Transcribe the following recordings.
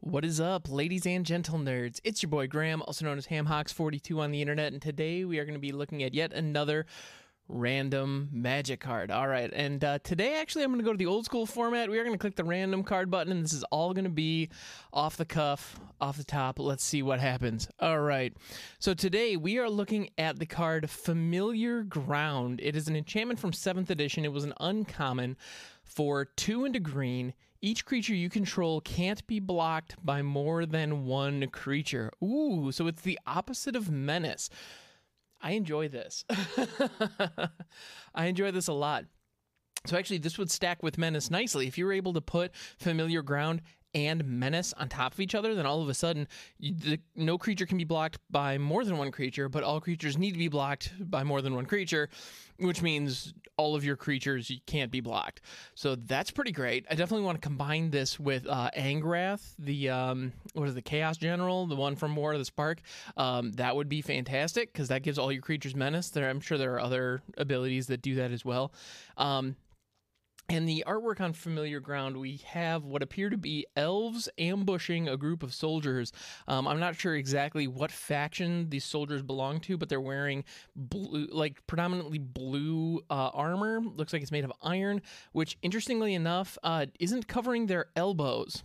What is up, ladies and gentle nerds? It's your boy Graham, also known as HamHawks42 on the internet, and today we are going to be looking at yet another random magic card. All right, and uh, today actually I'm going to go to the old school format. We are going to click the random card button, and this is all going to be off the cuff, off the top. Let's see what happens. All right, so today we are looking at the card Familiar Ground. It is an enchantment from 7th edition. It was an uncommon for two into green. Each creature you control can't be blocked by more than one creature. Ooh, so it's the opposite of menace. I enjoy this. I enjoy this a lot. So actually, this would stack with Menace nicely. If you were able to put Familiar Ground and Menace on top of each other, then all of a sudden, you, the, no creature can be blocked by more than one creature, but all creatures need to be blocked by more than one creature, which means all of your creatures can't be blocked. So that's pretty great. I definitely want to combine this with uh, Angrath, the um, what is the Chaos General, the one from War of the Spark. Um, that would be fantastic because that gives all your creatures menace. There, I'm sure there are other abilities that do that as well. Um, and the artwork on familiar ground, we have what appear to be elves ambushing a group of soldiers. Um, I'm not sure exactly what faction these soldiers belong to, but they're wearing blue, like predominantly blue uh, armor. Looks like it's made of iron, which interestingly enough uh, isn't covering their elbows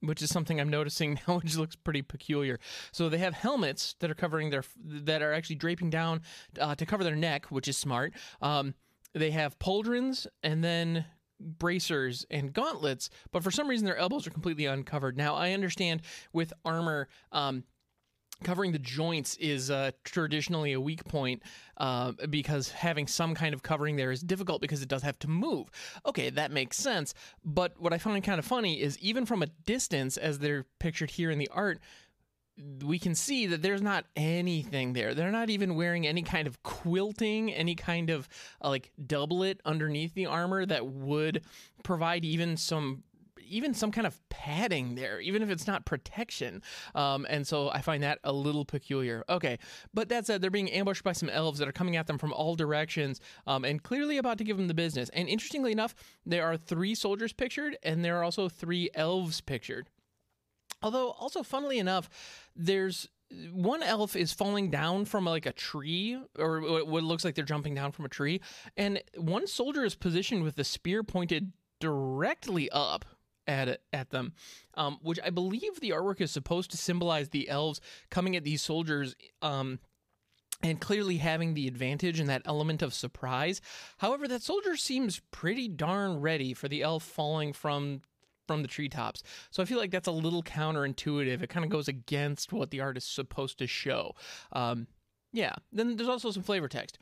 which is something I'm noticing now, which looks pretty peculiar. So they have helmets that are covering their that are actually draping down uh, to cover their neck, which is smart. Um, they have pauldrons and then bracers and gauntlets, but for some reason their elbows are completely uncovered. Now I understand with armor. Um, covering the joints is uh, traditionally a weak point uh, because having some kind of covering there is difficult because it does have to move. Okay, that makes sense. But what I find kind of funny is even from a distance, as they're pictured here in the art, we can see that there's not anything there. They're not even wearing any kind of quilting, any kind of uh, like doublet underneath the armor that would provide even some even some kind of padding there, even if it's not protection. Um, and so I find that a little peculiar. Okay, but that said, they're being ambushed by some elves that are coming at them from all directions um, and clearly about to give them the business. And interestingly enough, there are three soldiers pictured, and there are also three elves pictured. Although, also, funnily enough, there's one elf is falling down from like a tree, or what looks like they're jumping down from a tree, and one soldier is positioned with the spear pointed directly up at at them, um, which I believe the artwork is supposed to symbolize the elves coming at these soldiers. Um, and clearly having the advantage and that element of surprise. However, that soldier seems pretty darn ready for the elf falling from from the treetops. So I feel like that's a little counterintuitive. It kind of goes against what the art is supposed to show. Um, yeah. Then there's also some flavor text.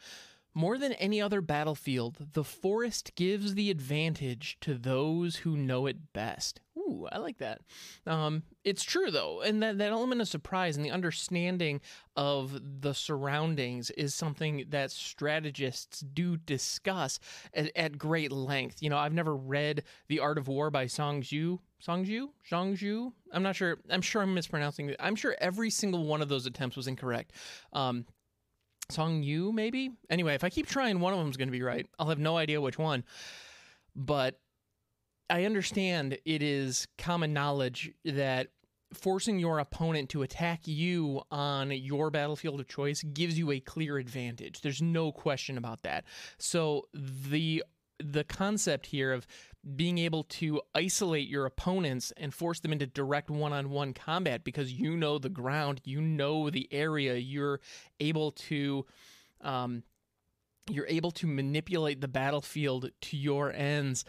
More than any other battlefield, the forest gives the advantage to those who know it best. Ooh, I like that. Um, it's true though, and that, that element of surprise and the understanding of the surroundings is something that strategists do discuss at, at great length. You know, I've never read The Art of War by Song Zhu. Song Zhu? Zhang Zhu? I'm not sure. I'm sure I'm mispronouncing it. I'm sure every single one of those attempts was incorrect. Um, Song Yu, maybe? Anyway, if I keep trying, one of them is going to be right. I'll have no idea which one. But I understand it is common knowledge that forcing your opponent to attack you on your battlefield of choice gives you a clear advantage. There's no question about that. So the the concept here of being able to isolate your opponents and force them into direct one-on-one combat because you know the ground, you know the area, you're able to um, you're able to manipulate the battlefield to your ends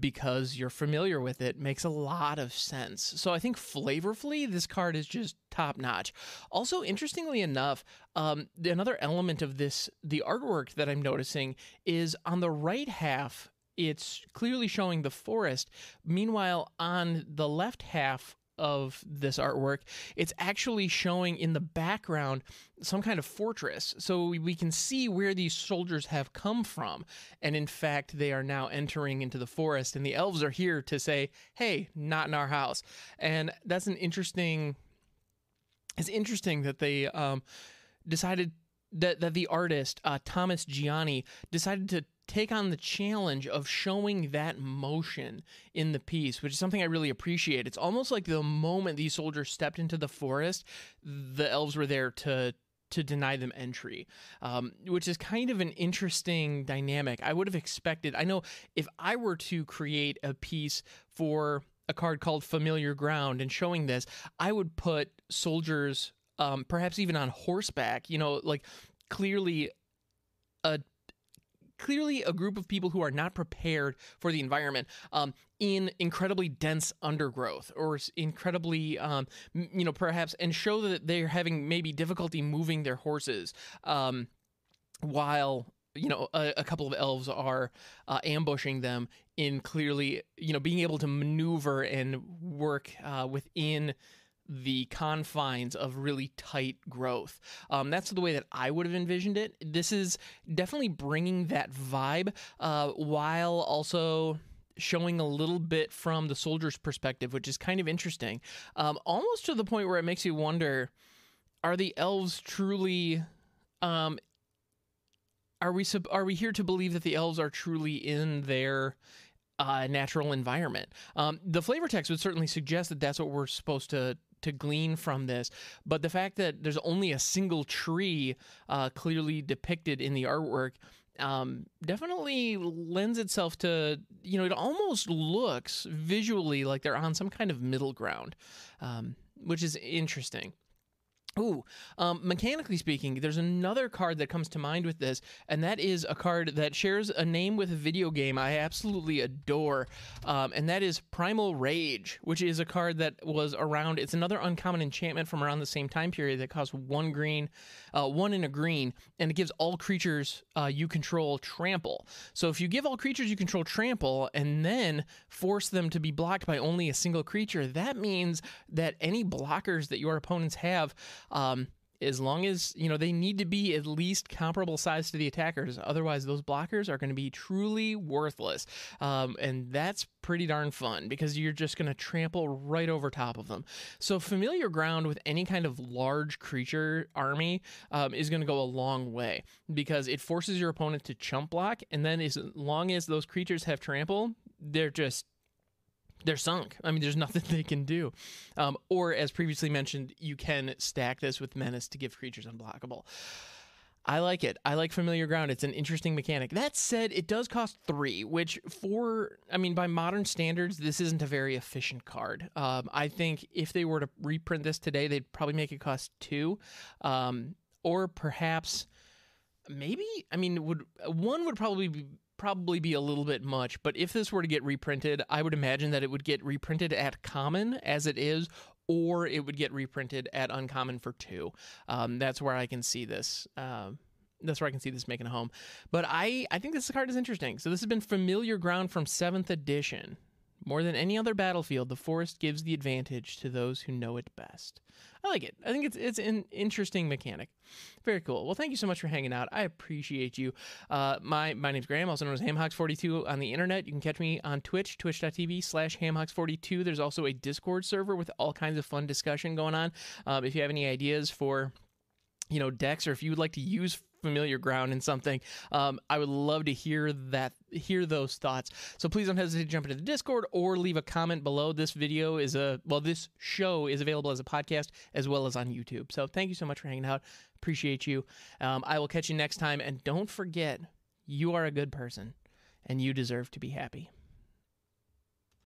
because you're familiar with it makes a lot of sense. So I think flavorfully, this card is just top notch. Also, interestingly enough, um, another element of this, the artwork that I'm noticing is on the right half. It's clearly showing the forest. Meanwhile, on the left half of this artwork, it's actually showing in the background some kind of fortress. So we can see where these soldiers have come from. And in fact, they are now entering into the forest, and the elves are here to say, hey, not in our house. And that's an interesting. It's interesting that they um, decided that that the artist uh, Thomas Gianni decided to take on the challenge of showing that motion in the piece, which is something I really appreciate. It's almost like the moment these soldiers stepped into the forest, the elves were there to to deny them entry, um, which is kind of an interesting dynamic. I would have expected. I know if I were to create a piece for a card called Familiar Ground and showing this, I would put soldiers, um, perhaps even on horseback. You know, like clearly a clearly a group of people who are not prepared for the environment um, in incredibly dense undergrowth or incredibly um, you know perhaps and show that they're having maybe difficulty moving their horses um, while you know a, a, couple of elves are uh, ambushing them in clearly you know being able to maneuver and work uh, within the confines of really tight growth. Um, that's the way that I would have envisioned it. This is definitely bringing that vibe uh, while also showing a little bit from the soldier's perspective, which is kind of interesting. Um, almost to the point where it makes you wonder are the elves truly. Um, are we sub- are we here to believe that the elves are truly in their uh, natural environment. Um, the flavor text would certainly suggest that that's what we're supposed to to glean from this. But the fact that there's only a single tree uh, clearly depicted in the artwork um, definitely lends itself to, you know, it almost looks visually like they're on some kind of middle ground, um, which is interesting. Ooh, um, mechanically speaking, there's another card that comes to mind with this, and that is a card that shares a name with a video game I absolutely adore, um, and that is Primal Rage, which is a card that was around. It's another uncommon enchantment from around the same time period that costs one green, uh, one in a green, and it gives all creatures uh, you control trample. So if you give all creatures you control trample and then force them to be blocked by only a single creature, that means that any blockers that your opponents have um, as long as you know they need to be at least comparable size to the attackers. Otherwise those blockers are going to be truly worthless. Um, and that's pretty darn fun because you're just going to trample right over top of them. So familiar ground with any kind of large creature army um, is going to go a long way because it forces your opponent to chump block. And then as long as those creatures have trample they're just they're sunk. I mean, there's nothing they can do. Um, or, as previously mentioned, you can stack this with Menace to give creatures unblockable. I like it. I like familiar ground. It's an interesting mechanic. That said, it does cost three, which for I mean, by modern standards, this isn't a very efficient card. Um, I think if they were to reprint this today, they'd probably make it cost two, um, or perhaps maybe. I mean, would one would probably be probably be a little bit much, but if this were to get reprinted, I would imagine that it would get reprinted at common as it is, or it would get reprinted at uncommon for two. Um, that's where I can see this. Uh, that's where I can see this making a home. But I, I think this card is interesting. So this has been familiar ground from seventh edition. More than any other battlefield, the forest gives the advantage to those who know it best. I like it. I think it's it's an interesting mechanic. Very cool. Well, thank you so much for hanging out. I appreciate you. Uh, my my name's Graham, also known as HamHawks42 on the internet. You can catch me on Twitch, twitch.tv slash HamHawks42. There's also a Discord server with all kinds of fun discussion going on. Um, if you have any ideas for you know decks or if you would like to use familiar ground in something, um, I would love to hear that, hear those thoughts. So please don't hesitate to jump into the Discord or leave a comment below. This video is a well, this show is available as a podcast as well as on YouTube. So thank you so much for hanging out. Appreciate you. Um, I will catch you next time, and don't forget, you are a good person, and you deserve to be happy.